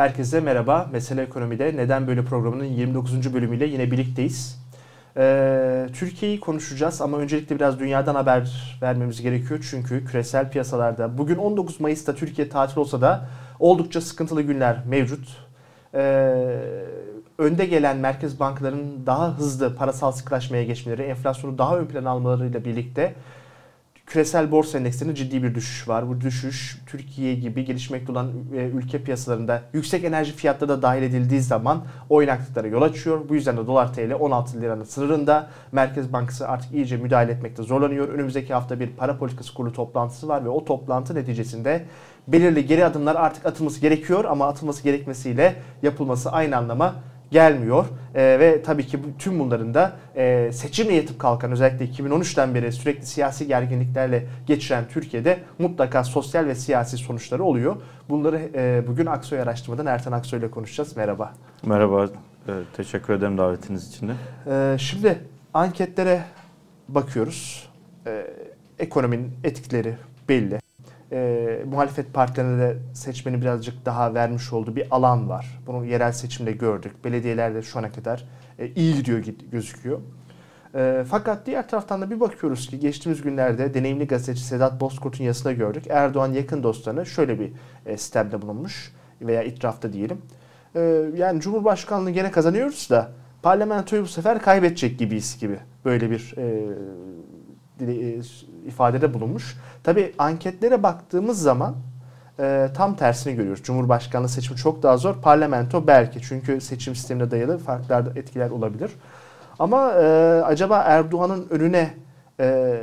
Herkese merhaba. Mesele Ekonomi'de Neden Böyle programının 29. bölümüyle yine birlikteyiz. Ee, Türkiye'yi konuşacağız ama öncelikle biraz dünyadan haber vermemiz gerekiyor. Çünkü küresel piyasalarda bugün 19 Mayıs'ta Türkiye tatil olsa da oldukça sıkıntılı günler mevcut. Ee, önde gelen merkez bankalarının daha hızlı parasal sıklaşmaya geçmeleri, enflasyonu daha ön plana almalarıyla birlikte küresel borsa endekslerinde ciddi bir düşüş var. Bu düşüş Türkiye gibi gelişmekte olan e, ülke piyasalarında yüksek enerji fiyatları da dahil edildiği zaman oynaklıklara yol açıyor. Bu yüzden de dolar TL 16 liranın sınırında. Merkez Bankası artık iyice müdahale etmekte zorlanıyor. Önümüzdeki hafta bir para politikası kurulu toplantısı var ve o toplantı neticesinde belirli geri adımlar artık atılması gerekiyor ama atılması gerekmesiyle yapılması aynı anlama gelmiyor. E, ve tabii ki tüm bunların da e, seçimle yatıp kalkan özellikle 2013'ten beri sürekli siyasi gerginliklerle geçiren Türkiye'de mutlaka sosyal ve siyasi sonuçları oluyor. Bunları e, bugün Aksoy araştırmadan Ertan Aksoy ile konuşacağız. Merhaba. Merhaba. E, teşekkür ederim davetiniz için de. E, şimdi anketlere bakıyoruz. E, ekonominin etkileri belli e, muhalefet partilerine de seçmeni birazcık daha vermiş olduğu bir alan var. Bunu yerel seçimde gördük. Belediyelerde şu ana kadar e, iyi gidiyor gözüküyor. E, fakat diğer taraftan da bir bakıyoruz ki geçtiğimiz günlerde deneyimli gazeteci Sedat Bozkurt'un yazısında gördük. Erdoğan yakın dostlarına şöyle bir e, sistemde bulunmuş veya itirafta diyelim. E, yani Cumhurbaşkanlığı gene kazanıyoruz da parlamentoyu bu sefer kaybedecek gibiyiz gibi. Böyle bir e, ifadede bulunmuş. Tabi anketlere baktığımız zaman e, tam tersini görüyoruz. Cumhurbaşkanlığı seçimi çok daha zor. Parlamento belki çünkü seçim sistemine dayalı farklı etkiler olabilir. Ama e, acaba Erdoğan'ın önüne e,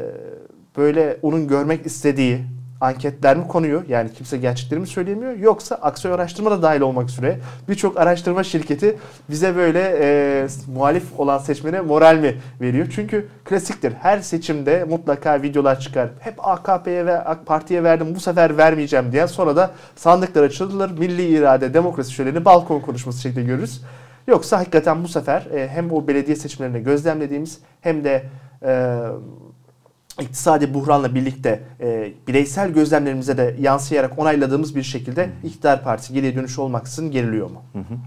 böyle onun görmek istediği anketler mi konuyor? Yani kimse gerçekleri mi söyleyemiyor? Yoksa Aksoy araştırma da dahil olmak üzere birçok araştırma şirketi bize böyle e, muhalif olan seçmene moral mi veriyor? Çünkü klasiktir. Her seçimde mutlaka videolar çıkar. Hep AKP'ye ve AK Parti'ye verdim bu sefer vermeyeceğim diyen sonra da sandıklar açılır. Milli irade, demokrasi şöleni balkon konuşması şeklinde görürüz. Yoksa hakikaten bu sefer e, hem o belediye seçimlerinde gözlemlediğimiz hem de e, iktisadi buhranla birlikte e, bireysel gözlemlerimize de yansıyarak onayladığımız bir şekilde iktidar partisi geriye dönüş olmaksızın geriliyor mu? Hı hı.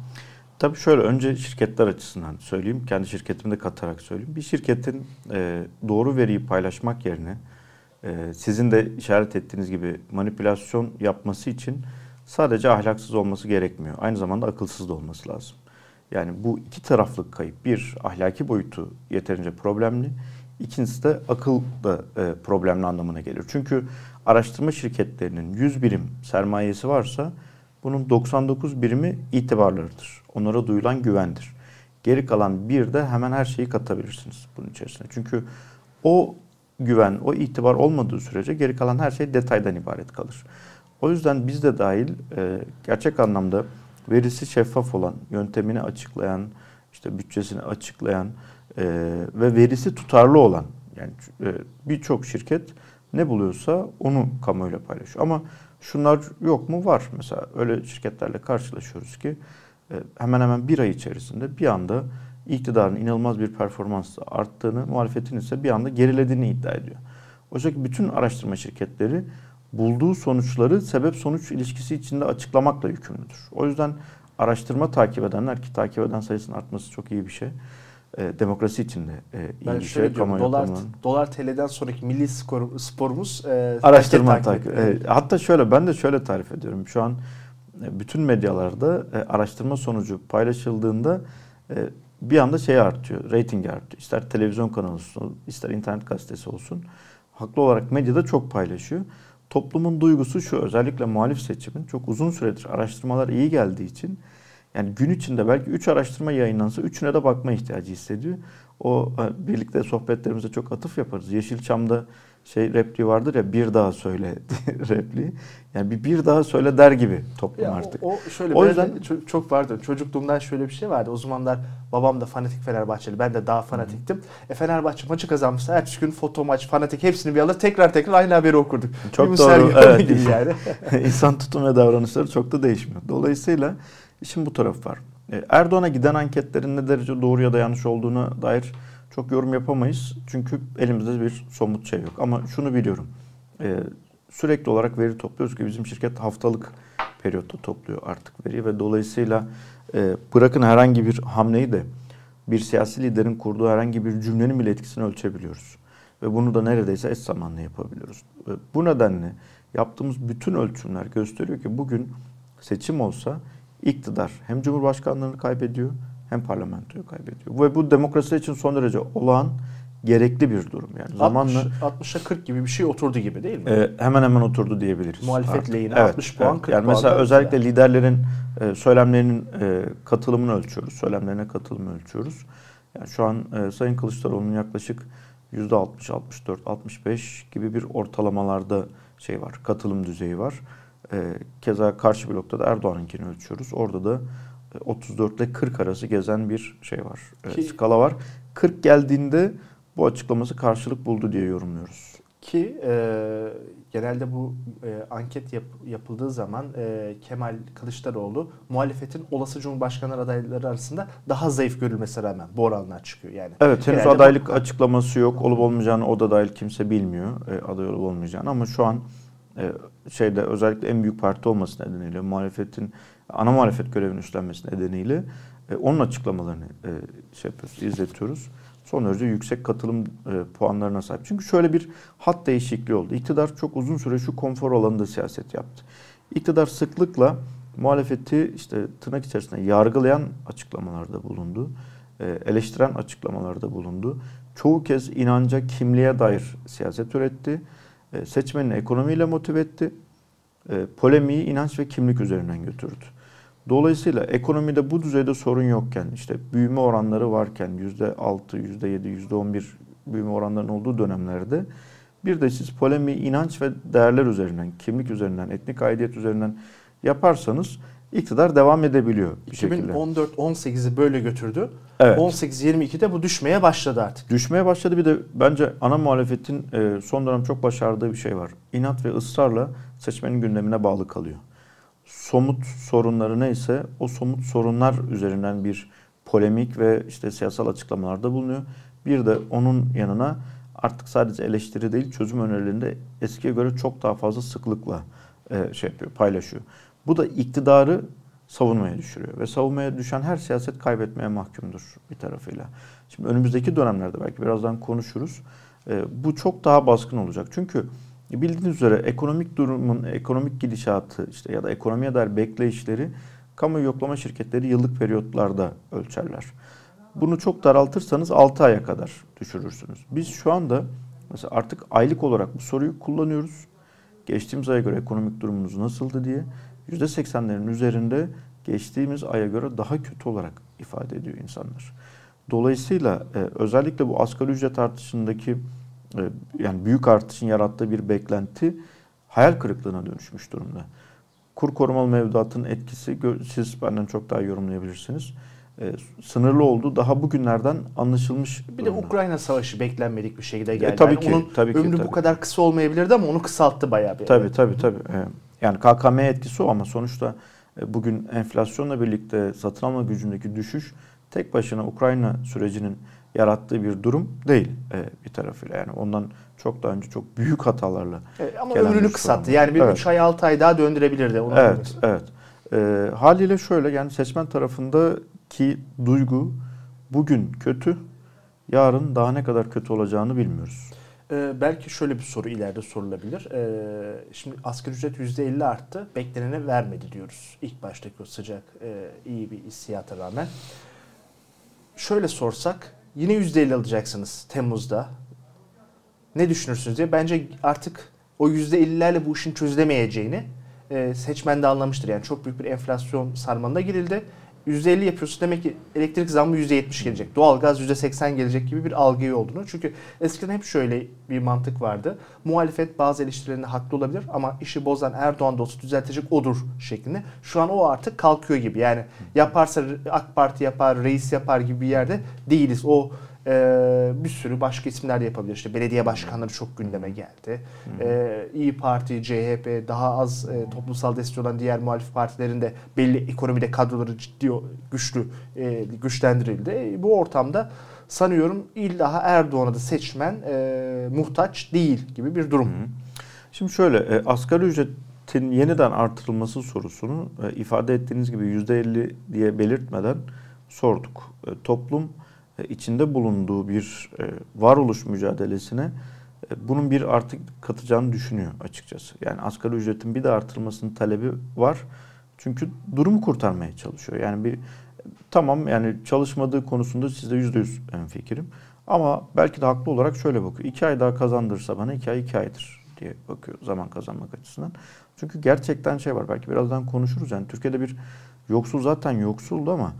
Tabii şöyle önce şirketler açısından söyleyeyim. Kendi şirketimi de katarak söyleyeyim. Bir şirketin e, doğru veriyi paylaşmak yerine e, sizin de işaret ettiğiniz gibi manipülasyon yapması için sadece ahlaksız olması gerekmiyor. Aynı zamanda akılsız da olması lazım. Yani bu iki taraflı kayıp. Bir, ahlaki boyutu yeterince problemli. İkincisi de akıl da e, problemli anlamına gelir. Çünkü araştırma şirketlerinin 100 birim sermayesi varsa bunun 99 birimi itibarlarıdır. Onlara duyulan güvendir. Geri kalan bir de hemen her şeyi katabilirsiniz bunun içerisine. Çünkü o güven, o itibar olmadığı sürece geri kalan her şey detaydan ibaret kalır. O yüzden biz de dahil e, gerçek anlamda verisi şeffaf olan, yöntemini açıklayan, işte bütçesini açıklayan, e, ve verisi tutarlı olan yani e, birçok şirket ne buluyorsa onu kamuoyuyla paylaşıyor. Ama şunlar yok mu? Var. Mesela öyle şirketlerle karşılaşıyoruz ki e, hemen hemen bir ay içerisinde bir anda iktidarın inanılmaz bir performansla arttığını, muhalefetin ise bir anda gerilediğini iddia ediyor. Oysa ki bütün araştırma şirketleri bulduğu sonuçları sebep sonuç ilişkisi içinde açıklamakla yükümlüdür. O yüzden araştırma takip edenler ki takip eden sayısının artması çok iyi bir şey e, demokrasi içinde e, iyi ben bir şey. Diyorum, dolar, dolar TL'den sonraki milli skor, sporumuz e, araştırma takip. takip. E, hatta şöyle ben de şöyle tarif ediyorum. Şu an e, bütün medyalarda e, araştırma sonucu paylaşıldığında e, bir anda şey artıyor, rating artıyor. İster televizyon kanalı olsun, ister internet gazetesi olsun. Haklı olarak medyada çok paylaşıyor. Toplumun duygusu şu, özellikle muhalif seçimin çok uzun süredir araştırmalar iyi geldiği için yani gün içinde belki 3 araştırma yayınlansa üçüne de bakma ihtiyacı hissediyor. O e, birlikte sohbetlerimize çok atıf yaparız. Yeşilçam'da şey repliği vardır ya bir daha söyle repliği. Yani bir bir daha söyle der gibi toplum ya artık. O, o şöyle o yüzden çok, çok vardı. Çocukluğumdan şöyle bir şey vardı. O zamanlar babam da fanatik Fenerbahçeli. Ben de daha fanatiktim. Hı. E Fenerbahçe maçı kazanmışsa ertesi gün foto maç fanatik hepsini bir alır tekrar tekrar aynı haberi okurduk. Çok bir doğru. Evet. yani. İnsan tutum ve davranışları çok da değişmiyor. Dolayısıyla İşin bu tarafı var. E, Erdoğan'a giden anketlerin ne derece doğru ya da yanlış olduğuna dair çok yorum yapamayız. Çünkü elimizde bir somut şey yok. Ama şunu biliyorum. E, sürekli olarak veri topluyoruz ki bizim şirket haftalık periyotta topluyor artık veriyi ve dolayısıyla e, bırakın herhangi bir hamleyi de bir siyasi liderin kurduğu herhangi bir cümlenin bile etkisini ölçebiliyoruz. Ve bunu da neredeyse eş zamanlı yapabiliyoruz. Bu nedenle yaptığımız bütün ölçümler gösteriyor ki bugün seçim olsa iktidar hem cumhurbaşkanlığını kaybediyor hem parlamentoyu kaybediyor. Ve bu demokrasi için son derece olağan gerekli bir durum yani. Zamanla 60'a 40 gibi bir şey oturdu gibi değil mi? E, hemen hemen oturdu diyebiliriz. Muhalefet artık. lehine evet, 60 puan evet. 40 yani puan. Mesela özellikle yani. liderlerin e, söylemlerinin e, katılımını ölçüyoruz. Söylemlerine katılımı ölçüyoruz. Yani şu an e, Sayın Kılıçdaroğlu'nun yaklaşık %60, 64, 65 gibi bir ortalamalarda şey var. Katılım düzeyi var. E, keza karşı blokta da Erdoğan'ınkini ölçüyoruz. Orada da 34 ile 40 arası gezen bir şey var. E, Ki, skala var. 40 geldiğinde bu açıklaması karşılık buldu diye yorumluyoruz. Ki e, genelde bu e, anket yap, yapıldığı zaman e, Kemal Kılıçdaroğlu muhalefetin olası Cumhurbaşkanı adayları arasında daha zayıf görülmesine rağmen bu oranlar çıkıyor yani. Evet henüz adaylık bu, açıklaması yok. Olup olmayacağını o da dahil kimse bilmiyor e, aday olup olmayacağını ama şu an e, şeyde özellikle en büyük parti olması nedeniyle muhalefetin ana muhalefet görevini üstlenmesi nedeniyle e, onun açıklamalarını e, şey yapıyoruz, izletiyoruz son derece yüksek katılım e, puanlarına sahip. Çünkü şöyle bir hat değişikliği oldu. İktidar çok uzun süre şu konfor alanında siyaset yaptı. İktidar sıklıkla muhalefeti işte tırnak içerisinde yargılayan açıklamalarda bulundu. E, eleştiren açıklamalarda bulundu. Çoğu kez inanca, kimliğe dair siyaset üretti. E, seçmenini ekonomiyle motive etti. E, polemiği inanç ve kimlik üzerinden götürdü. Dolayısıyla ekonomide bu düzeyde sorun yokken, işte büyüme oranları varken %6, %7, %11 büyüme oranlarının olduğu dönemlerde bir de siz polemi inanç ve değerler üzerinden, kimlik üzerinden, etnik aidiyet üzerinden yaparsanız iktidar devam edebiliyor bir 2014-18'i böyle götürdü. Evet. 18-22'de bu düşmeye başladı artık. Düşmeye başladı bir de bence ana muhalefetin e, son dönem çok başardığı bir şey var. İnat ve ısrarla seçmenin gündemine bağlı kalıyor somut sorunları neyse o somut sorunlar üzerinden bir polemik ve işte siyasal açıklamalarda bulunuyor. Bir de onun yanına artık sadece eleştiri değil çözüm önerilerinde eskiye göre çok daha fazla sıklıkla e, şey yapıyor, paylaşıyor. Bu da iktidarı savunmaya düşürüyor ve savunmaya düşen her siyaset kaybetmeye mahkumdur bir tarafıyla. Şimdi önümüzdeki dönemlerde belki birazdan konuşuruz. E, bu çok daha baskın olacak. Çünkü Bildiğiniz üzere ekonomik durumun, ekonomik gidişatı işte ya da ekonomiye dair bekleyişleri kamu yoklama şirketleri yıllık periyotlarda ölçerler. Bunu çok daraltırsanız 6 aya kadar düşürürsünüz. Biz şu anda mesela artık aylık olarak bu soruyu kullanıyoruz. Geçtiğimiz aya göre ekonomik durumunuz nasıldı diye %80'lerin üzerinde geçtiğimiz aya göre daha kötü olarak ifade ediyor insanlar. Dolayısıyla e, özellikle bu asgari ücret artışındaki e, yani büyük artışın yarattığı bir beklenti hayal kırıklığına dönüşmüş durumda. Kur korumalı mevduatın etkisi siz benden çok daha yorumlayabilirsiniz. Ee, sınırlı oldu. Daha bugünlerden anlaşılmış. Bir durumda. de Ukrayna savaşı beklenmedik bir şekilde geldi. E, tabii yani ki. Onun tabii ömrü ki, tabii. bu kadar kısa olmayabilirdi ama onu kısalttı bayağı bir. Tabii evet. tabii tabii. Ee, yani KKM etkisi o ama sonuçta e, bugün enflasyonla birlikte satın alma gücündeki düşüş tek başına Ukrayna sürecinin yarattığı bir durum değil e, bir tarafıyla. Yani ondan çok daha önce çok büyük hatalarla evet, Ama ömrünü kısalttı. Yani bir evet. 3 ay 6 ay daha döndürebilirdi. Onu evet, evet. E, haliyle şöyle yani seçmen tarafındaki duygu bugün kötü, yarın daha ne kadar kötü olacağını bilmiyoruz. Ee, belki şöyle bir soru ileride sorulabilir. Ee, şimdi asgari ücret %50 arttı. Beklenene vermedi diyoruz. İlk baştaki o sıcak, e, iyi bir hissiyata rağmen. Şöyle sorsak Yine %50 alacaksınız Temmuz'da. Ne düşünürsünüz diye. Bence artık o %50'lerle bu işin çözülemeyeceğini e, seçmen de anlamıştır. Yani çok büyük bir enflasyon sarmalına girildi. %50 yapıyorsun demek ki elektrik zammı %70 gelecek. Doğalgaz %80 gelecek gibi bir algıyı olduğunu. Çünkü eskiden hep şöyle bir mantık vardı. Muhalefet bazı eleştirilerinde haklı olabilir ama işi bozan Erdoğan olsa düzeltecek odur şeklinde. Şu an o artık kalkıyor gibi. Yani yaparsa AK Parti yapar, reis yapar gibi bir yerde değiliz. O ee, bir sürü başka isimler de yapabilir. İşte belediye başkanları çok gündeme geldi. Ee, İyi Parti, CHP, daha az e, toplumsal destek olan diğer muhalif partilerin de belli ekonomide kadroları ciddi güçlü e, güçlendirildi. E, bu ortamda sanıyorum illa Erdoğan'a da seçmen e, muhtaç değil gibi bir durum. Şimdi şöyle e, asgari ücret ücretin yeniden artırılması sorusunu e, ifade ettiğiniz gibi %50 diye belirtmeden sorduk. E, toplum içinde bulunduğu bir e, varoluş mücadelesine e, bunun bir artık katacağını düşünüyor açıkçası. Yani asgari ücretin bir de artırılmasının talebi var. Çünkü durumu kurtarmaya çalışıyor. Yani bir tamam yani çalışmadığı konusunda sizde yüzde yüz fikrim. Ama belki de haklı olarak şöyle bakıyor. İki ay daha kazandırırsa bana iki ay iki aydır diye bakıyor zaman kazanmak açısından. Çünkü gerçekten şey var belki birazdan konuşuruz. Yani Türkiye'de bir yoksul zaten yoksuldu ama e,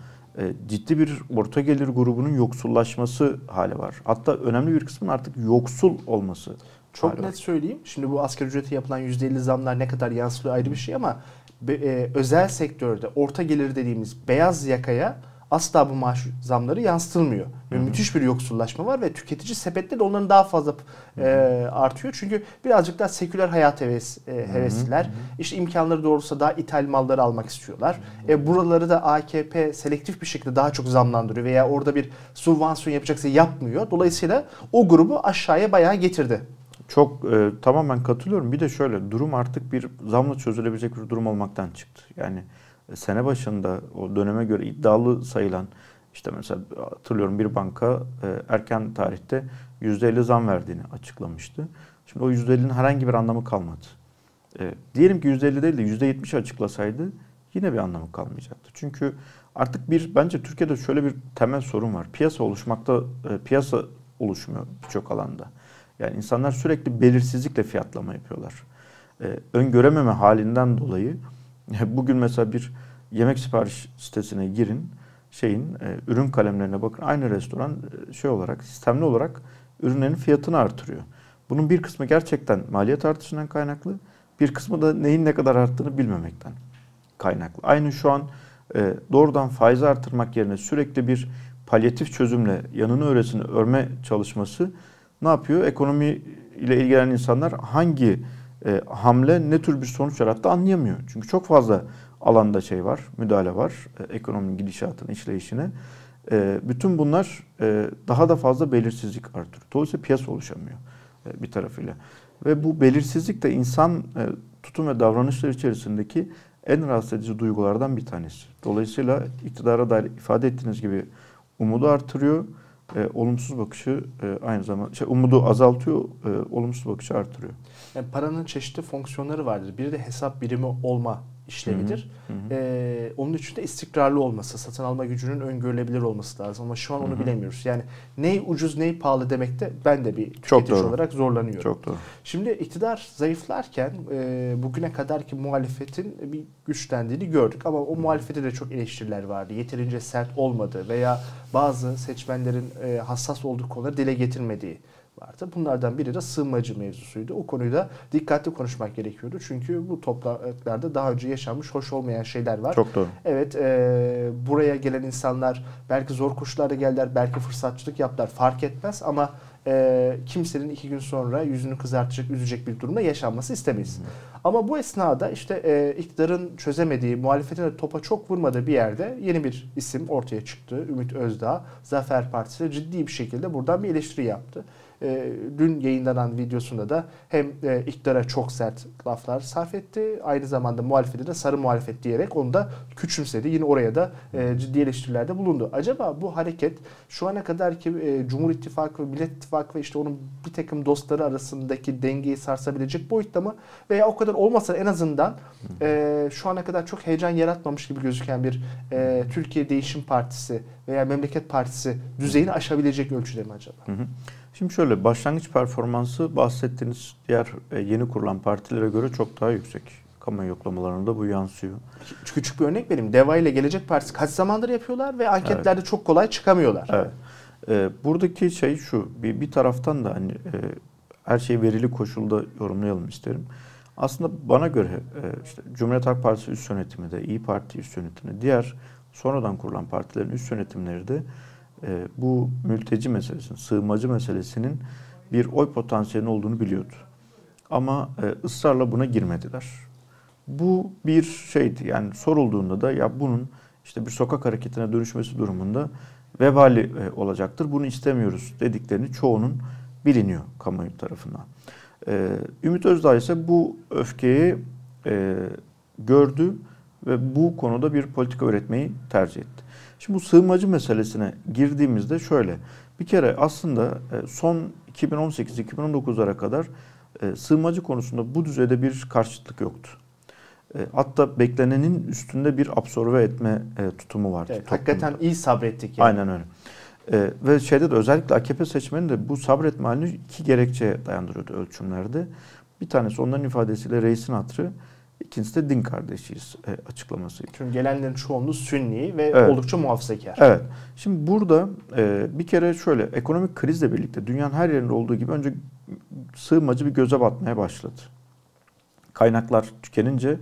ciddi bir orta gelir grubunun yoksullaşması hali var. Hatta önemli bir kısmın artık yoksul olması Çok net var. söyleyeyim. Şimdi bu asgari ücrete yapılan %50 zamlar ne kadar yansılıyor ayrı bir şey ama e, özel sektörde orta gelir dediğimiz beyaz yakaya asla bu maaş zamları yansıtılmıyor. Ve Hı-hı. müthiş bir yoksullaşma var ve tüketici sepette de onların daha fazla e, artıyor. Çünkü birazcık daha seküler hayat heves, e, hevesliler. Hı-hı. İşte imkanları doğrultusa daha ithal malları almak istiyorlar. E, buraları da AKP selektif bir şekilde daha çok zamlandırıyor veya orada bir subvansiyon yapacaksa yapmıyor. Dolayısıyla o grubu aşağıya bayağı getirdi. Çok e, tamamen katılıyorum. Bir de şöyle durum artık bir zamla çözülebilecek bir durum olmaktan çıktı. Yani sene başında o döneme göre iddialı sayılan işte mesela hatırlıyorum bir banka e, erken tarihte %50 zam verdiğini açıklamıştı. Şimdi o %50'nin herhangi bir anlamı kalmadı. E, diyelim ki %50 değil de %70 açıklasaydı yine bir anlamı kalmayacaktı. Çünkü artık bir bence Türkiye'de şöyle bir temel sorun var. Piyasa oluşmakta e, piyasa oluşmuyor birçok alanda. Yani insanlar sürekli belirsizlikle fiyatlama yapıyorlar. öngörememe halinden dolayı Bugün mesela bir yemek sipariş sitesine girin, şeyin e, ürün kalemlerine bakın. Aynı restoran e, şey olarak, sistemli olarak ürünlerin fiyatını artırıyor. Bunun bir kısmı gerçekten maliyet artışından kaynaklı, bir kısmı da neyin ne kadar arttığını bilmemekten kaynaklı. Aynı şu an e, doğrudan faizi artırmak yerine sürekli bir palyatif çözümle yanını öresini örme çalışması ne yapıyor? Ekonomi ile ilgilenen insanlar hangi e, hamle ne tür bir sonuç yarattı anlayamıyor. Çünkü çok fazla alanda şey var, müdahale var e, ekonominin gidişatına, işleyişine. E, bütün bunlar e, daha da fazla belirsizlik artırıyor. Dolayısıyla piyasa oluşamıyor e, bir tarafıyla. Ve bu belirsizlik de insan e, tutum ve davranışlar içerisindeki en rahatsız edici duygulardan bir tanesi. Dolayısıyla iktidara dair ifade ettiğiniz gibi umudu artırıyor e, olumsuz bakışı e, aynı zamanda şey, umudu azaltıyor, e, olumsuz bakışı artırıyor. Yani paranın çeşitli fonksiyonları vardır. Biri de hesap birimi olma işlevidir. Hı hı. Ee, onun için de istikrarlı olması, satın alma gücünün öngörülebilir olması lazım. Ama şu an onu hı hı. bilemiyoruz. Yani ney ucuz ney pahalı demekte ben de bir tüketici olarak zorlanıyorum. Çok doğru. Şimdi iktidar zayıflarken e, bugüne kadarki muhalefetin bir güçlendiğini gördük. Ama o muhalefete de çok eleştiriler vardı. Yeterince sert olmadı veya bazı seçmenlerin e, hassas olduğu konuları dile getirmediği vardı. Bunlardan biri de sığınmacı mevzusuydu. O konuyu da dikkatli konuşmak gerekiyordu. Çünkü bu topraklarda daha önce yaşanmış hoş olmayan şeyler var. Çok doğru. Evet e, buraya gelen insanlar belki zor koşullarda geldiler, belki fırsatçılık yaptılar fark etmez ama e, kimsenin iki gün sonra yüzünü kızartacak, üzecek bir durumda yaşanması istemeyiz. Hı. Ama bu esnada işte e, iktidarın çözemediği, muhalefetin de topa çok vurmadığı bir yerde yeni bir isim ortaya çıktı. Ümit Özdağ, Zafer Partisi ciddi bir şekilde buradan bir eleştiri yaptı e, dün yayınlanan videosunda da hem e, iktidara çok sert laflar sarf etti. Aynı zamanda muhalefete de sarı muhalefet diyerek onu da küçümsedi. Yine oraya da e, ciddi eleştirilerde bulundu. Acaba bu hareket şu ana kadar ki e, Cumhur İttifakı ve Millet İttifakı ve işte onun bir takım dostları arasındaki dengeyi sarsabilecek boyutta mı? Veya o kadar olmasa en azından e, şu ana kadar çok heyecan yaratmamış gibi gözüken bir e, Türkiye Değişim Partisi veya Memleket Partisi düzeyini aşabilecek ölçüde mi acaba? Hı hı. Şimdi şöyle başlangıç performansı bahsettiğiniz diğer e, yeni kurulan partilere göre çok daha yüksek. Kamu yoklamalarında bu yansıyor. Küçük bir örnek vereyim. Deva ile Gelecek Partisi kaç zamandır yapıyorlar ve anketlerde evet. çok kolay çıkamıyorlar. Evet. Ee, buradaki şey şu. Bir, bir taraftan da hani e, her şeyi verili koşulda yorumlayalım isterim. Aslında bana göre e, işte Cumhuriyet Halk Partisi üst yönetimi de, İyi Parti üst yönetimi, diğer sonradan kurulan partilerin üst yönetimleri de e, bu mülteci meselesinin, sığınmacı meselesinin bir oy potansiyeli olduğunu biliyordu. Ama e, ısrarla buna girmediler. Bu bir şeydi yani sorulduğunda da ya bunun işte bir sokak hareketine dönüşmesi durumunda vebali e, olacaktır. Bunu istemiyoruz dediklerini çoğunun biliniyor kamuoyu tarafından. E, Ümit Özdağ ise bu öfkeyi e, gördü ve bu konuda bir politika üretmeyi tercih etti. Şimdi bu sığınmacı meselesine girdiğimizde şöyle. Bir kere aslında e, son 2018-2019'lara kadar e, sığınmacı konusunda bu düzeyde bir karşıtlık yoktu. E, hatta beklenenin üstünde bir absorbe etme tutumu vardı. Evet, hakikaten iyi sabrettik. Yani. Aynen öyle. ve şeyde de özellikle AKP seçmeni de bu sabretme halini iki gerekçeye dayandırıyordu ölçümlerde. Bir tanesi onların ifadesiyle reisin hatırı, İkincisi de din kardeşiyiz e, açıklaması. Çünkü gelenlerin çoğunluğu Sünni ve evet. oldukça muhafazakar. Evet. Şimdi burada e, bir kere şöyle ekonomik krizle birlikte dünyanın her yerinde olduğu gibi önce sığınmacı bir göze batmaya başladı. Kaynaklar tükenince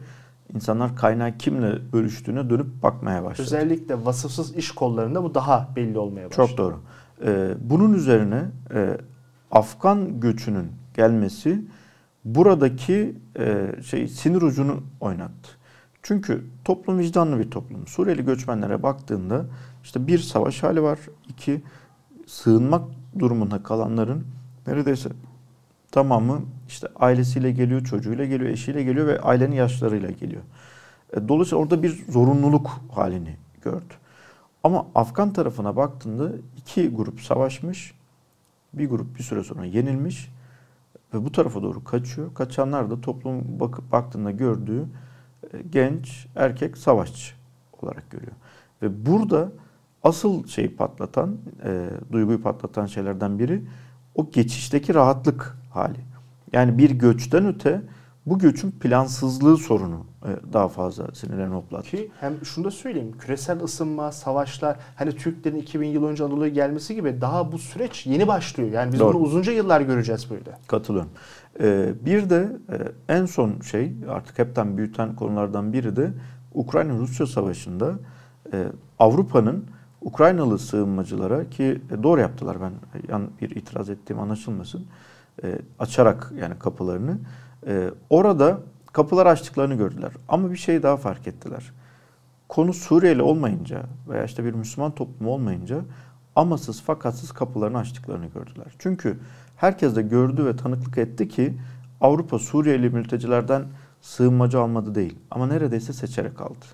insanlar kaynağı kimle bölüştüğüne dönüp bakmaya başladı. Özellikle vasıfsız iş kollarında bu daha belli olmaya başladı. Çok doğru. E, bunun üzerine e, Afgan göçünün gelmesi buradaki e, şey sinir ucunu oynattı. Çünkü toplum vicdanlı bir toplum. Suriyeli göçmenlere baktığında işte bir savaş hali var, iki sığınmak durumunda kalanların neredeyse tamamı işte ailesiyle geliyor, çocuğuyla geliyor, eşiyle geliyor ve ailenin yaşlarıyla geliyor. E, dolayısıyla orada bir zorunluluk halini gördü. Ama Afgan tarafına baktığında iki grup savaşmış, bir grup bir süre sonra yenilmiş ve bu tarafa doğru kaçıyor. Kaçanlar da toplum bakıp baktığında gördüğü e, genç erkek savaşçı olarak görüyor. Ve burada asıl şeyi patlatan, e, duyguyu patlatan şeylerden biri o geçişteki rahatlık hali. Yani bir göçten öte bu göçün plansızlığı sorunu daha fazla sinirlerini hoplattı. Ki hem şunu da söyleyeyim. Küresel ısınma, savaşlar, hani Türklerin 2000 yıl önce Anadolu'ya gelmesi gibi daha bu süreç yeni başlıyor. Yani biz Doğru. bunu uzunca yıllar göreceğiz böyle. Katılıyorum. Ee, bir de e, en son şey artık hepten büyüten konulardan biri de Ukrayna-Rusya savaşında e, Avrupa'nın Ukraynalı sığınmacılara ki doğru yaptılar ben yan bir itiraz ettiğim anlaşılmasın. açarak yani kapılarını ee, orada kapılar açtıklarını gördüler. Ama bir şey daha fark ettiler. Konu Suriyeli olmayınca veya işte bir Müslüman toplum olmayınca amasız fakatsız kapılarını açtıklarını gördüler. Çünkü herkes de gördü ve tanıklık etti ki Avrupa Suriyeli mültecilerden sığınmacı almadı değil ama neredeyse seçerek aldı.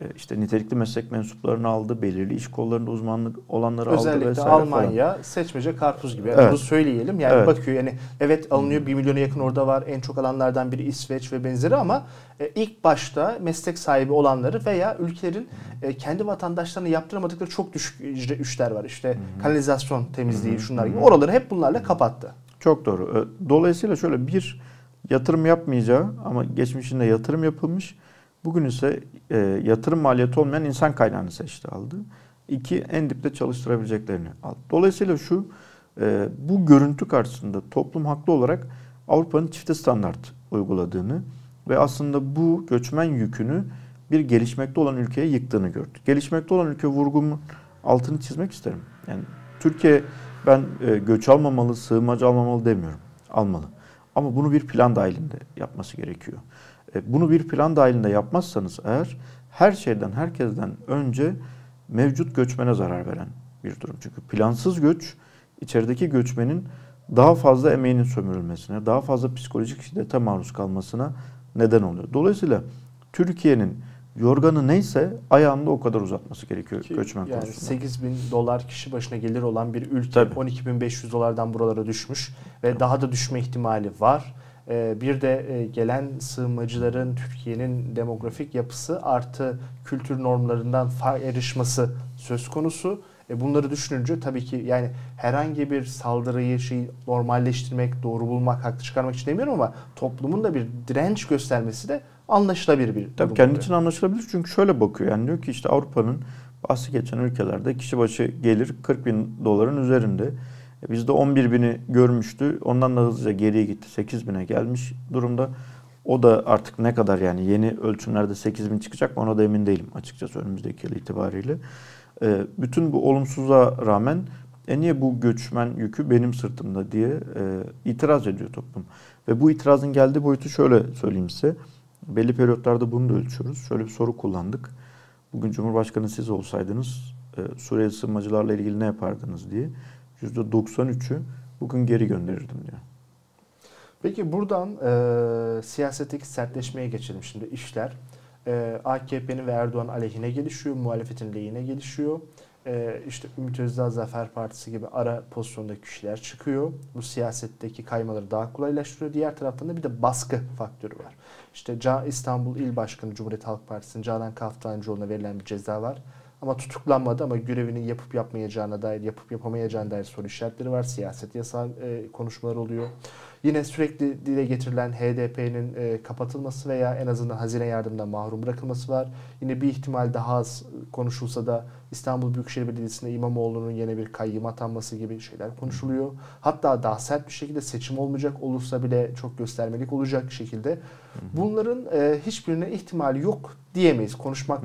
E, işte nitelikli meslek mensuplarını aldı, belirli iş kollarında uzmanlık olanları Özellikle aldı vesaire Almanya falan. seçmece karpuz gibi. Yani evet. Bunu söyleyelim. Yani evet. bakıyor yani evet alınıyor bir milyona yakın orada var. En çok alanlardan biri İsveç ve benzeri ama e, ilk başta meslek sahibi olanları veya ülkelerin e, kendi vatandaşlarına yaptıramadıkları çok düşük ücretler var. İşte kanalizasyon temizliği şunlar gibi. Oraları hep bunlarla kapattı. Çok doğru. Dolayısıyla şöyle bir yatırım yapmayacağı ama geçmişinde yatırım yapılmış Bugün ise e, yatırım maliyeti olmayan insan kaynağını seçti aldı. İki, en dipte çalıştırabileceklerini aldı. Dolayısıyla şu, e, bu görüntü karşısında toplum haklı olarak Avrupa'nın çifte standart uyguladığını ve aslında bu göçmen yükünü bir gelişmekte olan ülkeye yıktığını gördü. Gelişmekte olan ülke vurgumun altını çizmek isterim. Yani Türkiye ben e, göç almamalı, sığınmacı almamalı demiyorum. Almalı. Ama bunu bir plan dahilinde yapması gerekiyor. E, bunu bir plan dahilinde yapmazsanız eğer her şeyden, herkesten önce mevcut göçmene zarar veren bir durum. Çünkü plansız göç içerideki göçmenin daha fazla emeğinin sömürülmesine, daha fazla psikolojik şiddete maruz kalmasına neden oluyor. Dolayısıyla Türkiye'nin yorganı neyse ayağında o kadar uzatması gerekiyor Ki, göçmen yani konusunda. 8 bin dolar kişi başına gelir olan bir ülke 12.500 dolardan buralara düşmüş ve Tabii. daha da düşme ihtimali var. Ee, bir de e, gelen sığınmacıların Türkiye'nin demografik yapısı artı kültür normlarından ayrışması söz konusu. E bunları düşününce tabii ki yani herhangi bir saldırıyı şey normalleştirmek, doğru bulmak, haklı çıkarmak için demiyorum ama toplumun da bir direnç göstermesi de anlaşılabilir bir Tabii kendi için anlaşılabilir çünkü şöyle bakıyor yani diyor ki işte Avrupa'nın bahsi geçen ülkelerde kişi başı gelir 40 bin doların üzerinde. Bizde 11 bini görmüştü. Ondan da hızlıca geriye gitti. 8 bine gelmiş durumda. O da artık ne kadar yani yeni ölçümlerde 8 bin çıkacak ona da emin değilim açıkçası önümüzdeki yıl itibariyle. E, bütün bu olumsuza rağmen e niye bu göçmen yükü benim sırtımda diye e, itiraz ediyor toplum. Ve bu itirazın geldiği boyutu şöyle söyleyeyim size. Belli periyotlarda bunu da ölçüyoruz. Şöyle bir soru kullandık. Bugün Cumhurbaşkanı siz olsaydınız e, Suriyeli sığınmacılarla ilgili ne yapardınız diye. %93'ü bugün geri gönderirdim diyor. Peki buradan e, siyasetteki sertleşmeye geçelim şimdi işler. E, AKP'nin ve Erdoğan aleyhine gelişiyor, muhalefetin lehine gelişiyor. E, işte Ümit Özdağ Zafer Partisi gibi ara pozisyondaki kişiler çıkıyor. Bu siyasetteki kaymaları daha kolaylaştırıyor. Diğer taraftan da bir de baskı faktörü var. İşte İstanbul İl Başkanı Cumhuriyet Halk Partisi'nin Canan Kaftancıoğlu'na verilen bir ceza var. Ama tutuklanmadı ama görevini yapıp yapmayacağına dair, yapıp yapamayacağına dair soru işaretleri var. Siyaset yasağı e, konuşmalar oluyor. Yine sürekli dile getirilen HDP'nin e, kapatılması veya en azından hazine yardımından mahrum bırakılması var. Yine bir ihtimal daha az konuşulsa da İstanbul Büyükşehir Belediyesi'nde İmamoğlu'nun yine bir kayyım atanması gibi şeyler konuşuluyor. Hatta daha sert bir şekilde seçim olmayacak olursa bile çok göstermelik olacak şekilde. Bunların e, hiçbirine ihtimali yok diyemeyiz. Konuşmak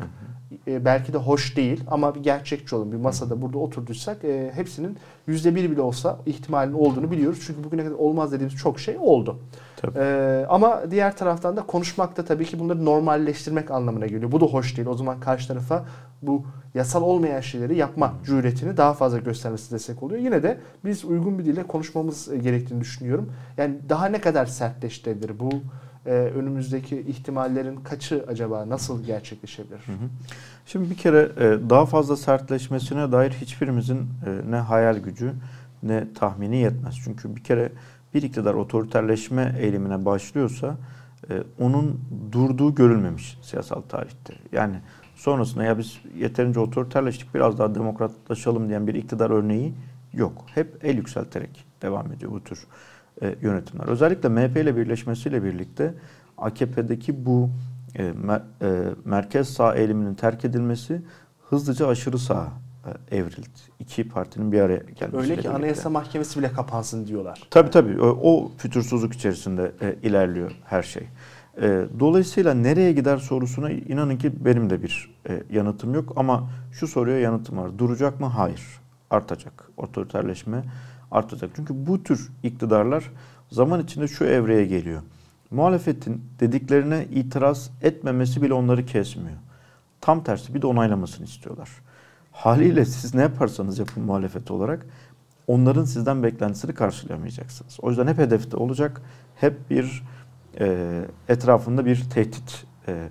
e, belki de hoş değil ama bir gerçekçi olun. Bir masada burada oturduysak e, hepsinin yüzde bir bile olsa ihtimalin olduğunu biliyoruz. Çünkü bugüne kadar olmaz dediğimiz çok şey oldu. E, ama diğer taraftan da konuşmakta tabii ki bunları normalleştirmek anlamına geliyor. Bu da hoş değil. O zaman karşı tarafa bu yasal olmayan şeyleri yapma cüretini daha fazla göstermesi destek oluyor. Yine de biz uygun bir dille konuşmamız gerektiğini düşünüyorum. Yani daha ne kadar sertleştirebilir bu e, önümüzdeki ihtimallerin kaçı acaba nasıl gerçekleşebilir? Hı hı. Şimdi bir kere e, daha fazla sertleşmesine dair hiçbirimizin e, ne hayal gücü ne tahmini yetmez. Çünkü bir kere bir iktidar otoriterleşme eğilimine başlıyorsa e, onun durduğu görülmemiş siyasal tarihte. Yani sonrasında ya biz yeterince otoriterleştik biraz daha demokratlaşalım diyen bir iktidar örneği yok. Hep el yükselterek devam ediyor bu tür e, yönetimler. Özellikle MHP ile birleşmesiyle birlikte AKP'deki bu e, mer, e, merkez sağ eğiliminin terk edilmesi hızlıca aşırı sağa e, evrildi. İki partinin bir araya gelmesiyle Öyle ki birlikte. Anayasa Mahkemesi bile kapansın diyorlar. Tabii tabii. O, o fütursuzluk içerisinde e, ilerliyor her şey. E, dolayısıyla nereye gider sorusuna inanın ki benim de bir e, yanıtım yok. Ama şu soruya yanıtım var. Duracak mı? Hayır. Artacak. Otoriterleşme artacak. Çünkü bu tür iktidarlar zaman içinde şu evreye geliyor. Muhalefetin dediklerine itiraz etmemesi bile onları kesmiyor. Tam tersi bir de onaylamasını istiyorlar. Haliyle siz ne yaparsanız yapın muhalefet olarak onların sizden beklentisini karşılayamayacaksınız. O yüzden hep hedefte olacak. Hep bir e, etrafında bir tehdit e,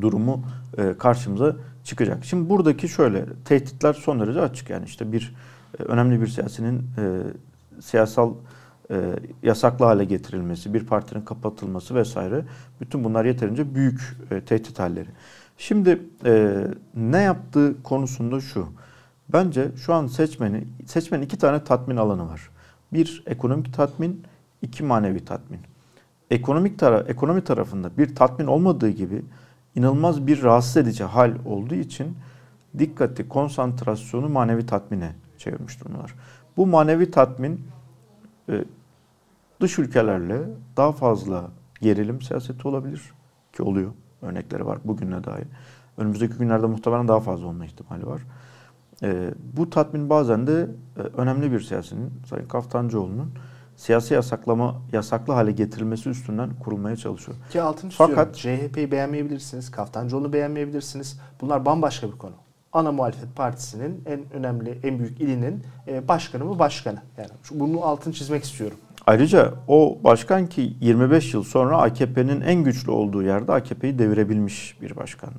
durumu e, karşımıza çıkacak. Şimdi buradaki şöyle tehditler son derece açık. Yani işte bir önemli bir siyasinin e, siyasal e, yasaklı hale getirilmesi, bir partinin kapatılması vesaire bütün bunlar yeterince büyük e, tehdit halleri. Şimdi e, ne yaptığı konusunda şu. Bence şu an seçmeni, seçmenin iki tane tatmin alanı var. Bir ekonomik tatmin, iki manevi tatmin. Ekonomik tara ekonomi tarafında bir tatmin olmadığı gibi inanılmaz bir rahatsız edici hal olduğu için dikkati, konsantrasyonu manevi tatmine çevirmiş durumlar. Bu manevi tatmin e, dış ülkelerle daha fazla gerilim siyaseti olabilir ki oluyor. Örnekleri var bugüne dair. Önümüzdeki günlerde muhtemelen daha fazla olma ihtimali var. E, bu tatmin bazen de e, önemli bir siyasinin, Sayın Kaftancıoğlu'nun siyasi yasaklama yasaklı hale getirilmesi üstünden kurulmaya çalışıyor. Ki altını Fakat CHP'yi beğenmeyebilirsiniz, Kaftancıoğlu'nu beğenmeyebilirsiniz. Bunlar bambaşka bir konu ana muhalefet partisinin en önemli, en büyük ilinin e, başkanı mı başkanı. Yani bunu altını çizmek istiyorum. Ayrıca o başkan ki 25 yıl sonra AKP'nin en güçlü olduğu yerde AKP'yi devirebilmiş bir başkan.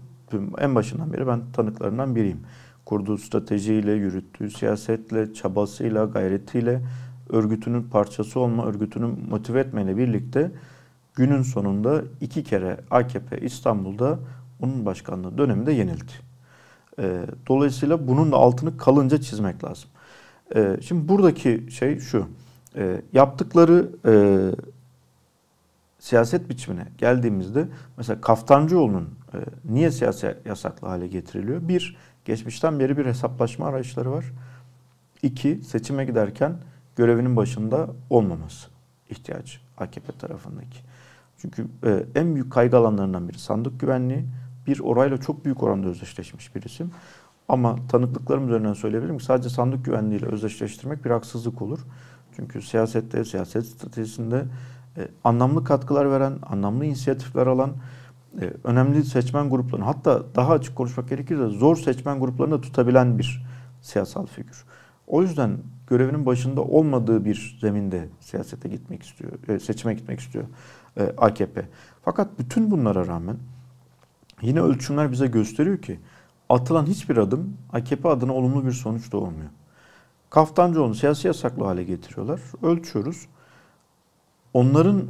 En başından beri ben tanıklarından biriyim. Kurduğu stratejiyle, yürüttüğü siyasetle, çabasıyla, gayretiyle örgütünün parçası olma, örgütünün motive etmeyle birlikte günün sonunda iki kere AKP İstanbul'da onun başkanlığı döneminde yenildi. E, dolayısıyla bunun da altını kalınca çizmek lazım. E, şimdi buradaki şey şu. E, yaptıkları e, siyaset biçimine geldiğimizde mesela Kaftancıoğlu'nun e, niye siyasi yasaklı hale getiriliyor? Bir, geçmişten beri bir hesaplaşma arayışları var. İki, seçime giderken görevinin başında olmaması ihtiyacı AKP tarafındaki. Çünkü e, en büyük kaygı alanlarından biri sandık güvenliği bir orayla çok büyük oranda özdeşleşmiş bir isim. Ama tanıklıklarım üzerinden söyleyebilirim ki sadece sandık güvenliğiyle özdeşleştirmek bir haksızlık olur. Çünkü siyasette, siyaset stratejisinde e, anlamlı katkılar veren, anlamlı inisiyatifler alan, e, önemli seçmen gruplarını hatta daha açık konuşmak gerekirse zor seçmen gruplarını da tutabilen bir siyasal figür. O yüzden görevinin başında olmadığı bir zeminde siyasete gitmek istiyor, e, seçime gitmek istiyor e, AKP. Fakat bütün bunlara rağmen yine ölçümler bize gösteriyor ki atılan hiçbir adım AKP adına olumlu bir sonuç doğurmuyor. Kaftancıoğlu'nu siyasi yasaklı hale getiriyorlar. Ölçüyoruz. Onların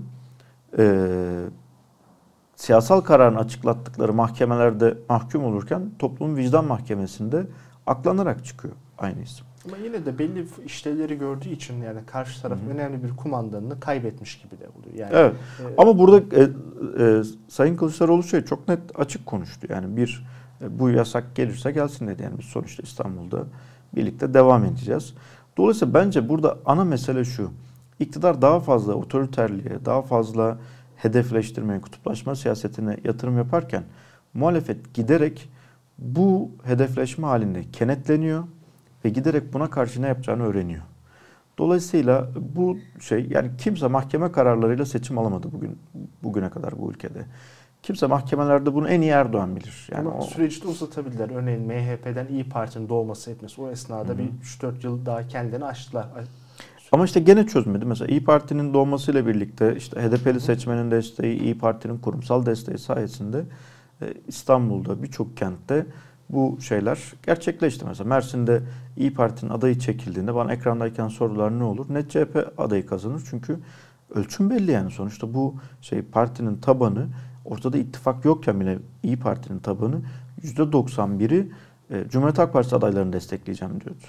e, siyasal kararını açıklattıkları mahkemelerde mahkum olurken toplumun vicdan mahkemesinde aklanarak çıkıyor aynı isim. Ama yine de belli işlevleri gördüğü için yani karşı taraf Hı-hı. önemli bir kumandanını kaybetmiş gibi de oluyor. Yani, evet. E, Ama burada e, e, Sayın Kılıçdaroğlu şey çok net açık konuştu. Yani bir e, bu yasak gelirse gelsin dedi. Yani biz sonuçta İstanbul'da birlikte devam edeceğiz. Dolayısıyla bence burada ana mesele şu. İktidar daha fazla otoriterliğe, daha fazla hedefleştirmeye, kutuplaşma siyasetine yatırım yaparken muhalefet giderek bu hedefleşme halinde kenetleniyor ve giderek buna karşı ne yapacağını öğreniyor. Dolayısıyla bu şey yani kimse mahkeme kararlarıyla seçim alamadı bugün bugüne kadar bu ülkede. Kimse mahkemelerde bunu en iyi Erdoğan bilir. Yani Ama o... süreci de uzatabilirler. Örneğin MHP'den İyi Parti'nin doğması etmesi o esnada Hı-hı. bir 3-4 yıl daha kendini açtılar. Ama işte gene çözmedi. Mesela İyi Parti'nin doğmasıyla birlikte işte HDP'li seçmenin desteği, İyi Parti'nin kurumsal desteği sayesinde e, İstanbul'da birçok kentte bu şeyler gerçekleşti. Mesela Mersin'de İyi Parti'nin adayı çekildiğinde bana ekrandayken sorular ne olur? Net CHP adayı kazanır. Çünkü ölçüm belli yani. Sonuçta bu şey partinin tabanı ortada ittifak yokken bile İyi Parti'nin tabanı %91'i e, Cumhuriyet Halk Partisi adaylarını destekleyeceğim diyordu.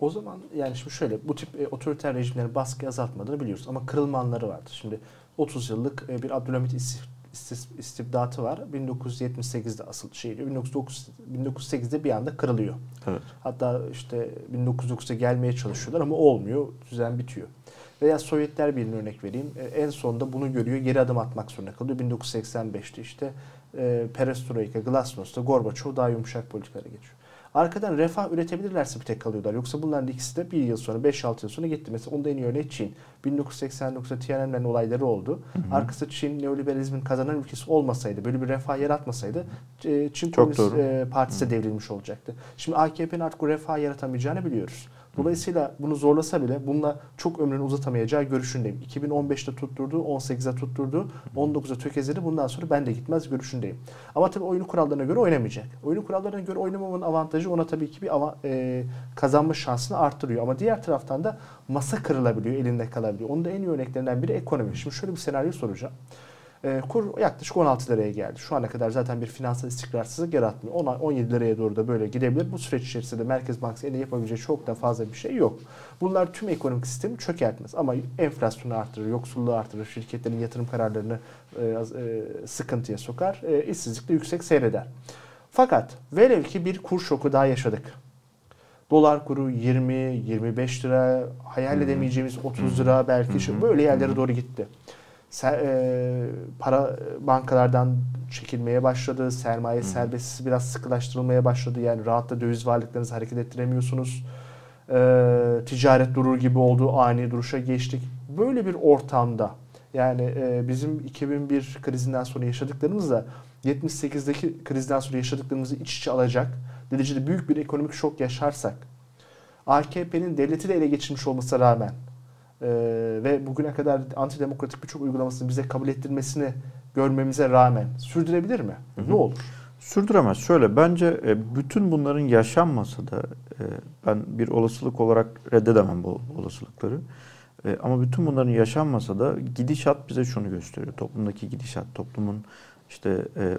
O zaman yani şimdi şöyle bu tip e, otoriter rejimlerin baskı azaltmadığını biliyoruz ama kırılma vardır. Şimdi 30 yıllık e, bir Abdülhamit istibdatı var. 1978'de asıl şey diyor. 1908'de bir anda kırılıyor. Evet. Hatta işte 1909'da gelmeye çalışıyorlar ama olmuyor. Düzen bitiyor. Veya Sovyetler Birliği'ne örnek vereyim. E, en sonunda bunu görüyor. Geri adım atmak zorunda kalıyor. 1985'te işte e, Perestroika, Glasnost'ta Gorbaçov daha yumuşak politikalara geçiyor. Arkadan refah üretebilirlerse bir tek kalıyorlar. Yoksa bunların ikisi de bir yıl sonra, 5-6 yıl sonra gitti. Mesela onda en iyi örneği Çin. 1989'da Tiananmen olayları oldu. Hı hı. Arkası Çin neoliberalizmin kazanan ülkesi olmasaydı, böyle bir refah yaratmasaydı e, Çin Çok Komünist doğru. Partisi de devrilmiş olacaktı. Şimdi AKP'nin artık o refah yaratamayacağını biliyoruz. Dolayısıyla bunu zorlasa bile bununla çok ömrünü uzatamayacağı görüşündeyim. 2015'te tutturdu, 18'e tutturdu, 19'a tökezledi. Bundan sonra ben de gitmez görüşündeyim. Ama tabii oyunu kurallarına göre oynamayacak. Oyunu kurallarına göre oynamamanın avantajı ona tabii ki bir ava, e, kazanma şansını arttırıyor. Ama diğer taraftan da masa kırılabiliyor, elinde kalabiliyor. Onun da en iyi örneklerinden biri ekonomi. Şimdi şöyle bir senaryo soracağım. E, kur yaklaşık 16 liraya geldi. Şu ana kadar zaten bir finansal istikrarsızlık yaratmıyor. 10, 17 liraya doğru da böyle gidebilir. Bu süreç içerisinde Merkez Bankası ele yapabileceği çok da fazla bir şey yok. Bunlar tüm ekonomik sistemi çökertmez. Ama enflasyonu artırır, yoksulluğu artırır, şirketlerin yatırım kararlarını e, e, sıkıntıya sokar, e, işsizlik de yüksek seyreder. Fakat velev ki bir kur şoku daha yaşadık. Dolar kuru 20, 25 lira, hayal edemeyeceğimiz 30 lira belki böyle yerlere doğru gitti para bankalardan çekilmeye başladı. Sermaye hmm. serbestisi biraz sıkılaştırılmaya başladı. Yani rahatla döviz varlıklarınızı hareket ettiremiyorsunuz. E, ticaret durur gibi oldu. Ani duruşa geçtik. Böyle bir ortamda yani e, bizim 2001 krizinden sonra yaşadıklarımızla 78'deki krizden sonra yaşadıklarımızı iç içe alacak derecede büyük bir ekonomik şok yaşarsak AKP'nin devleti de ele geçirmiş olmasına rağmen e, ve bugüne kadar antidemokratik birçok uygulamasını bize kabul ettirmesini görmemize rağmen sürdürebilir mi? Hı hı. Ne olur? Sürdüremez. Şöyle bence e, bütün bunların yaşanması da e, ben bir olasılık olarak reddedemem bu olasılıkları. E, ama bütün bunların yaşanmasa da gidişat bize şunu gösteriyor. Toplumdaki gidişat, toplumun işte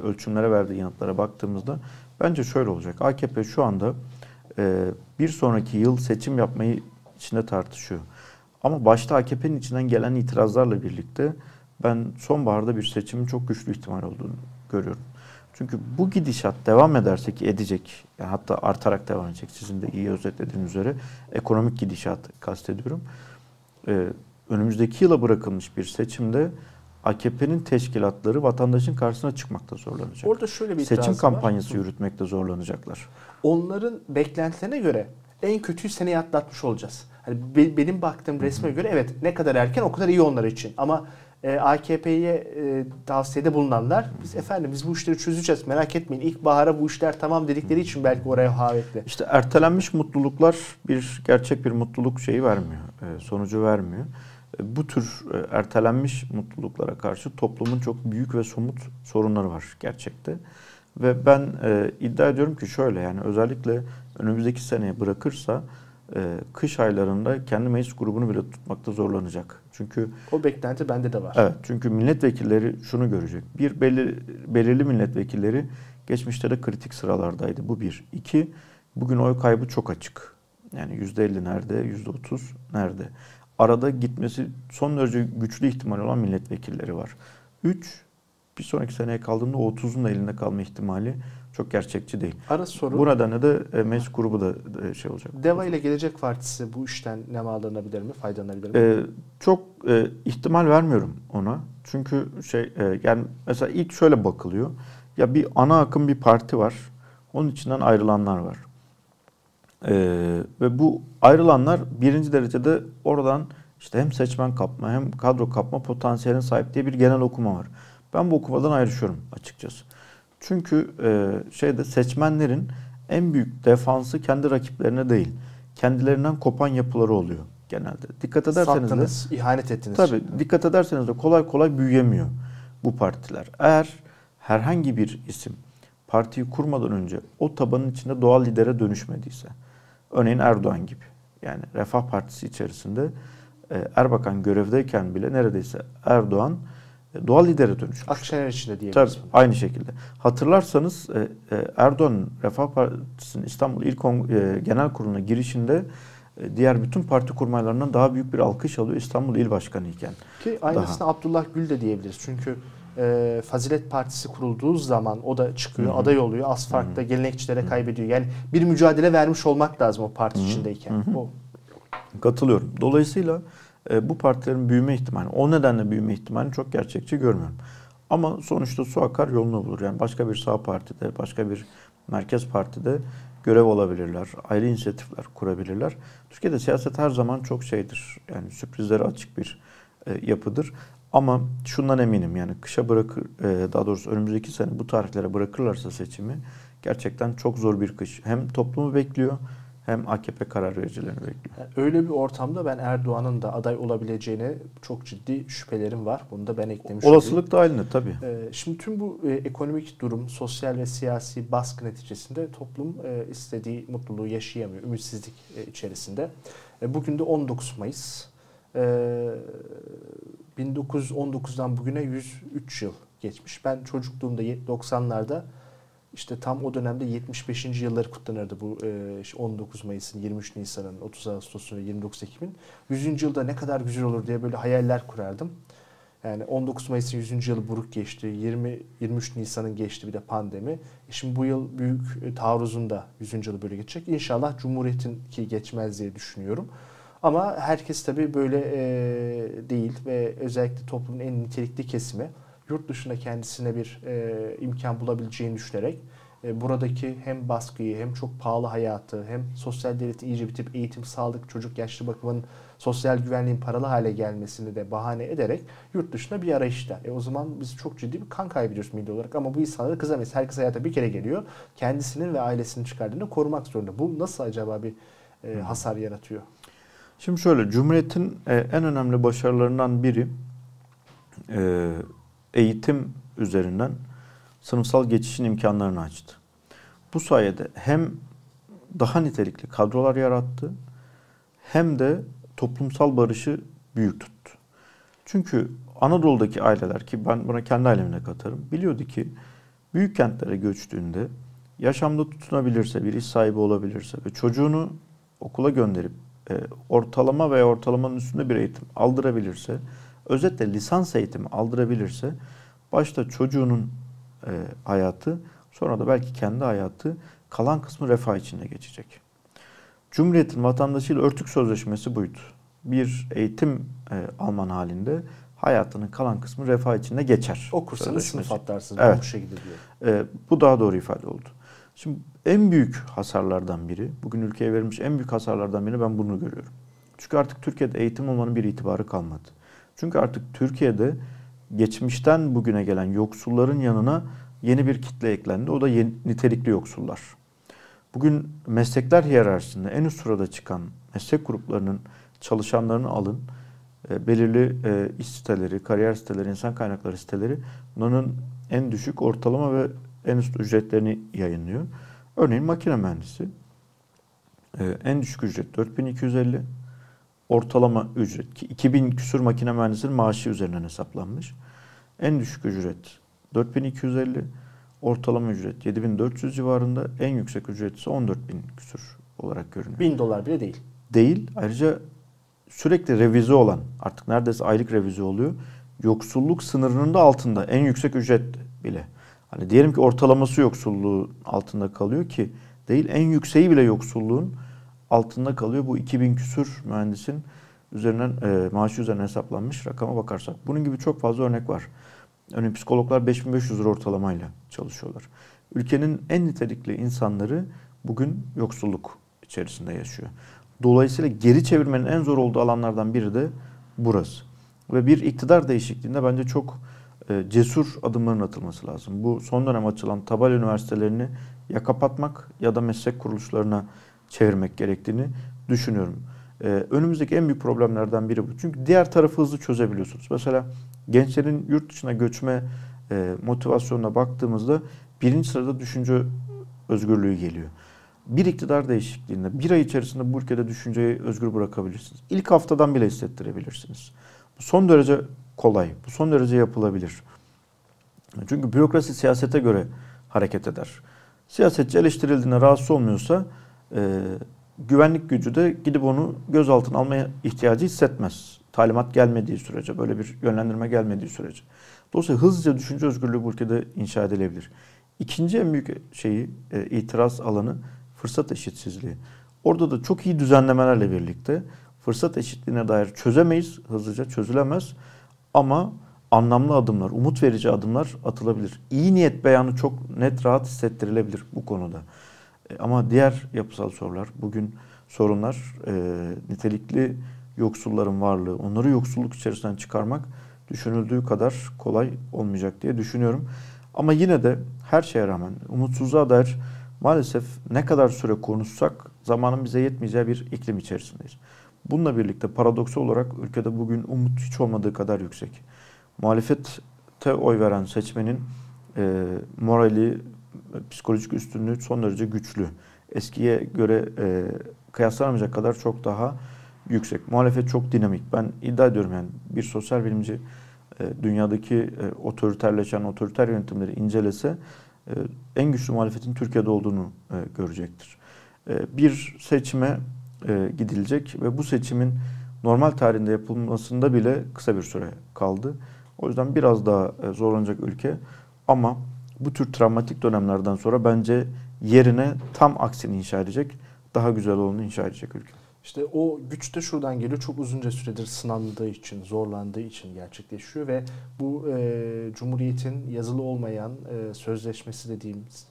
ölçümlere verdiği yanıtlara baktığımızda bence şöyle olacak. AKP şu anda bir sonraki yıl seçim yapmayı içinde tartışıyor. Ama başta AKP'nin içinden gelen itirazlarla birlikte ben sonbaharda bir seçimin çok güçlü ihtimal olduğunu görüyorum. Çünkü bu gidişat devam ederse ki edecek, yani hatta artarak devam edecek sizin de iyi özetlediğiniz üzere ekonomik gidişat kastediyorum. Ee, önümüzdeki yıla bırakılmış bir seçimde AKP'nin teşkilatları vatandaşın karşısına çıkmakta zorlanacak. Orada şöyle bir Seçim kampanyası var. yürütmekte zorlanacaklar. Onların beklentilerine göre en kötü seneyi atlatmış olacağız. Hani be, benim baktığım resme göre evet ne kadar erken o kadar iyi onlar için. Ama e, AKP'ye e, tavsiyede bulunanlar biz efendim biz bu işleri çözeceğiz merak etmeyin ilk bahara bu işler tamam dedikleri için belki oraya havetli. İşte ertelenmiş mutluluklar bir gerçek bir mutluluk şeyi vermiyor, e, sonucu vermiyor. E, bu tür e, ertelenmiş mutluluklara karşı toplumun çok büyük ve somut sorunları var gerçekte. Ve ben e, iddia ediyorum ki şöyle yani özellikle önümüzdeki seneye bırakırsa e, kış aylarında kendi meclis grubunu bile tutmakta zorlanacak. Çünkü o beklenti bende de var. Evet. Çünkü milletvekilleri şunu görecek. Bir belli, belirli milletvekilleri geçmişte de kritik sıralardaydı. Bu bir. İki, bugün oy kaybı çok açık. Yani yüzde elli nerede, yüzde otuz nerede? Arada gitmesi son derece güçlü ihtimal olan milletvekilleri var. Üç, bir sonraki seneye kaldığında o 30'un da elinde kalma ihtimali çok gerçekçi değil. Ara soru. Bu nedenle de e, meclis grubu da e, şey olacak. Deva ile Gelecek Partisi bu işten nemalanabilir mi, faydalanabilir mi? Ee, çok e, ihtimal vermiyorum ona. Çünkü şey e, yani mesela ilk şöyle bakılıyor. Ya bir ana akım bir parti var. Onun içinden ayrılanlar var. Ee, ve bu ayrılanlar birinci derecede oradan işte hem seçmen kapma hem kadro kapma potansiyeline sahip diye bir genel okuma var. Ben bu okumadan ayrışıyorum açıkçası. Çünkü e, şeyde seçmenlerin en büyük defansı kendi rakiplerine değil, kendilerinden kopan yapıları oluyor genelde. Dikkat ederseniz Sattınız, de, ihanet ettiniz. Tabii dikkat ederseniz de kolay kolay büyüyemiyor bu partiler. Eğer herhangi bir isim partiyi kurmadan önce o tabanın içinde doğal lidere dönüşmediyse, örneğin Erdoğan gibi, yani Refah Partisi içerisinde e, Erbakan görevdeyken bile neredeyse Erdoğan doğal lidere dönüşmüş. Akşener için de diyebiliriz. Tabii aynı şekilde. Hatırlarsanız e, e, Erdoğan'ın Refah Partisi'nin İstanbul İl e, Genel Kurulu'na girişinde diğer bütün parti kurmaylarından daha büyük bir alkış alıyor İstanbul İl Başkanı iken. Ki aynısını daha. Abdullah Gül de diyebiliriz. Çünkü e, Fazilet Partisi kurulduğu zaman o da çıkıyor, Hı-hı. aday oluyor. Az farkla gelenekçilere Hı-hı. kaybediyor. Yani bir mücadele vermiş olmak lazım o parti Hı-hı. içindeyken. Hı-hı. O. Katılıyorum. Dolayısıyla e, bu partilerin büyüme ihtimali, o nedenle büyüme ihtimalini çok gerçekçi görmüyorum. Ama sonuçta su akar yolunu bulur. Yani başka bir sağ partide, başka bir merkez partide görev olabilirler. Ayrı inisiyatifler kurabilirler. Türkiye'de siyaset her zaman çok şeydir. Yani sürprizlere açık bir e, yapıdır. Ama şundan eminim yani kışa bırakır, e, daha doğrusu önümüzdeki sene bu tarihlere bırakırlarsa seçimi gerçekten çok zor bir kış. Hem toplumu bekliyor hem AKP karar vericilerini bekliyor. Öyle bir ortamda ben Erdoğan'ın da aday olabileceğine çok ciddi şüphelerim var. Bunu da ben eklemiş Olasılık dahilinde tabii. Ee, şimdi tüm bu e, ekonomik durum, sosyal ve siyasi baskı neticesinde toplum e, istediği mutluluğu yaşayamıyor. Ümitsizlik e, içerisinde. Bugün de 19 Mayıs. 1919'dan bugüne 103 yıl geçmiş. Ben çocukluğumda 90'larda işte tam o dönemde 75. yılları kutlanırdı bu 19 e, Mayıs'ın, 23 Nisan'ın, 30 Ağustos'un ve 29 Ekim'in. 100. yılda ne kadar güzel olur diye böyle hayaller kurardım. Yani 19 Mayıs'ın 100. yılı buruk geçti. 20 23 Nisan'ın geçti bir de pandemi. E şimdi bu yıl büyük e, taarruzun da 100. yılı böyle geçecek. İnşallah Cumhuriyet'in ki geçmez diye düşünüyorum. Ama herkes tabii böyle e, değil ve özellikle toplumun en nitelikli kesimi yurt dışında kendisine bir e, imkan bulabileceğini düşünerek e, buradaki hem baskıyı hem çok pahalı hayatı hem sosyal devleti iyice bitip eğitim, sağlık, çocuk, yaşlı bakımın sosyal güvenliğin paralı hale gelmesini de bahane ederek yurt dışında bir arayışta. E o zaman biz çok ciddi bir kan kaybediyoruz milli olarak ama bu insanları kızamayız. Herkes hayata bir kere geliyor. Kendisinin ve ailesinin çıkardığını korumak zorunda. Bu nasıl acaba bir e, hasar yaratıyor? Şimdi şöyle, Cumhuriyet'in e, en önemli başarılarından biri e, eğitim üzerinden sınıfsal geçişin imkanlarını açtı. Bu sayede hem daha nitelikli kadrolar yarattı hem de toplumsal barışı büyük tuttu. Çünkü Anadolu'daki aileler ki ben buna kendi ailemine katarım biliyordu ki büyük kentlere göçtüğünde yaşamda tutunabilirse, bir iş sahibi olabilirse ve çocuğunu okula gönderip e, ortalama veya ortalamanın üstünde bir eğitim aldırabilirse özetle lisans eğitimi aldırabilirse başta çocuğunun e, hayatı sonra da belki kendi hayatı kalan kısmı refah içinde geçecek. Cumhuriyet'in vatandaşıyla örtük sözleşmesi buydu. Bir eğitim e, alman halinde hayatının kalan kısmı refah içinde geçer. Okursanız sınıf atlarsınız. Evet. Bu şekilde diyor. E, bu daha doğru ifade oldu. Şimdi en büyük hasarlardan biri, bugün ülkeye verilmiş en büyük hasarlardan biri ben bunu görüyorum. Çünkü artık Türkiye'de eğitim olmanın bir itibarı kalmadı. Çünkü artık Türkiye'de geçmişten bugüne gelen yoksulların yanına yeni bir kitle eklendi. O da yeni, nitelikli yoksullar. Bugün meslekler hiyerarşisinde en üst sırada çıkan meslek gruplarının çalışanlarını alın. E, belirli e, iş siteleri, kariyer siteleri, insan kaynakları siteleri bunların en düşük ortalama ve en üst ücretlerini yayınlıyor. Örneğin makine mühendisi e, en düşük ücret 4250, ortalama ücret ki 2000 küsur makine mühendisinin maaşı üzerinden hesaplanmış. En düşük ücret 4250, ortalama ücret 7400 civarında, en yüksek ücret ise 14000 küsur olarak görünüyor. 1000 dolar bile değil. Değil. Ayrıca sürekli revize olan, artık neredeyse aylık revize oluyor. Yoksulluk sınırının da altında en yüksek ücret bile. Hani diyelim ki ortalaması yoksulluğu altında kalıyor ki değil en yükseği bile yoksulluğun altında kalıyor. Bu 2000 küsür mühendisin üzerinden e, maaşı üzerine hesaplanmış rakama bakarsak. Bunun gibi çok fazla örnek var. Örneğin psikologlar 5500 lira ortalamayla çalışıyorlar. Ülkenin en nitelikli insanları bugün yoksulluk içerisinde yaşıyor. Dolayısıyla geri çevirmenin en zor olduğu alanlardan biri de burası. Ve bir iktidar değişikliğinde bence çok e, cesur adımların atılması lazım. Bu son dönem açılan tabal üniversitelerini ya kapatmak ya da meslek kuruluşlarına çevirmek gerektiğini düşünüyorum. Ee, önümüzdeki en büyük problemlerden biri bu. Çünkü diğer tarafı hızlı çözebiliyorsunuz. Mesela gençlerin yurt dışına göçme e, motivasyonuna baktığımızda birinci sırada düşünce özgürlüğü geliyor. Bir iktidar değişikliğinde bir ay içerisinde bu ülkede düşünceyi özgür bırakabilirsiniz. İlk haftadan bile hissettirebilirsiniz. Bu son derece kolay. Bu son derece yapılabilir. Çünkü bürokrasi siyasete göre hareket eder. Siyasetçi eleştirildiğinde rahatsız olmuyorsa e, güvenlik gücü de gidip onu gözaltına almaya ihtiyacı hissetmez. Talimat gelmediği sürece, böyle bir yönlendirme gelmediği sürece. Dolayısıyla hızlıca düşünce özgürlüğü bu ülkede inşa edilebilir. İkinci en büyük şeyi, e, itiraz alanı fırsat eşitsizliği. Orada da çok iyi düzenlemelerle birlikte fırsat eşitliğine dair çözemeyiz, hızlıca çözülemez. Ama anlamlı adımlar, umut verici adımlar atılabilir. İyi niyet beyanı çok net, rahat hissettirilebilir bu konuda. E, ama diğer yapısal sorular, bugün sorunlar e, nitelikli yoksulların varlığı, onları yoksulluk içerisinden çıkarmak düşünüldüğü kadar kolay olmayacak diye düşünüyorum. Ama yine de her şeye rağmen umutsuzluğa dair maalesef ne kadar süre konuşsak zamanın bize yetmeyeceği bir iklim içerisindeyiz. Bununla birlikte paradoksal olarak ülkede bugün umut hiç olmadığı kadar yüksek. Muhalefette oy veren seçmenin e, morali, psikolojik üstünlüğü son derece güçlü. Eskiye göre e, kıyaslanamayacak kadar çok daha yüksek. Muhalefet çok dinamik. Ben iddia ediyorum yani bir sosyal bilimci e, dünyadaki e, otoriterleşen otoriter yönetimleri incelese e, en güçlü muhalefetin Türkiye'de olduğunu e, görecektir. E, bir seçime e, gidilecek ve bu seçimin normal tarihinde yapılmasında bile kısa bir süre kaldı. O yüzden biraz daha e, zorlanacak ülke ama bu tür travmatik dönemlerden sonra bence yerine tam aksini inşa edecek, daha güzel olanı inşa edecek ülke. İşte o güç de şuradan geliyor. Çok uzunca süredir sınandığı için, zorlandığı için gerçekleşiyor ve bu e, Cumhuriyet'in yazılı olmayan e, sözleşmesi dediğimiz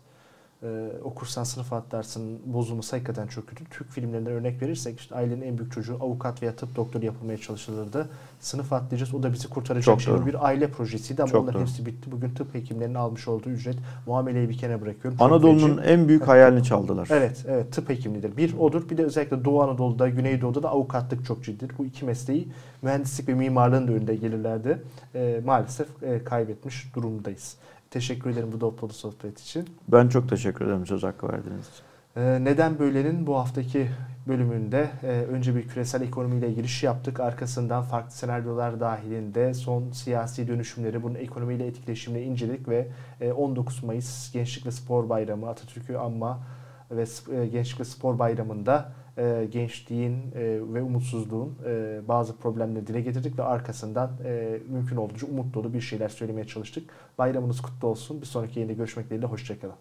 e, okursan sınıf atlarsın bozulması hakikaten çok kötü. Türk filmlerinden örnek verirsek işte ailenin en büyük çocuğu avukat veya tıp doktoru yapılmaya çalışılırdı. Sınıf atlayacağız o da bizi kurtaracak çok şey. Doğru. Bir aile projesiydi ama çok onların doğru. hepsi bitti. Bugün tıp hekimlerinin almış olduğu ücret muameleyi bir kenara bırakıyorum. Anadolu'nun en büyük hayalini çaldılar. Evet, evet tıp hekimliğidir. Bir odur. Bir de özellikle Doğu Anadolu'da, Güneydoğu'da da avukatlık çok ciddidir. Bu iki mesleği mühendislik ve mimarlığın da önünde gelirlerdi. E, maalesef e, kaybetmiş durumdayız. Teşekkür ederim bu dolu sohbet için. Ben çok teşekkür ederim söz hakkı verdiğiniz için. Ee, neden Böyle'nin bu haftaki bölümünde e, önce bir küresel ekonomiyle giriş yaptık. Arkasından farklı senaryolar dahilinde son siyasi dönüşümleri, bunun ekonomiyle etkileşimini inceledik ve 19 e, Mayıs Gençlik ve Spor Bayramı Atatürk'ü anma ve e, Gençlik ve Spor Bayramı'nda e, gençliğin e, ve umutsuzluğun e, bazı problemleri dile getirdik ve arkasından e, mümkün olduğunca umut dolu bir şeyler söylemeye çalıştık. Bayramınız kutlu olsun. Bir sonraki yayında görüşmek dileğiyle. Hoşçakalın.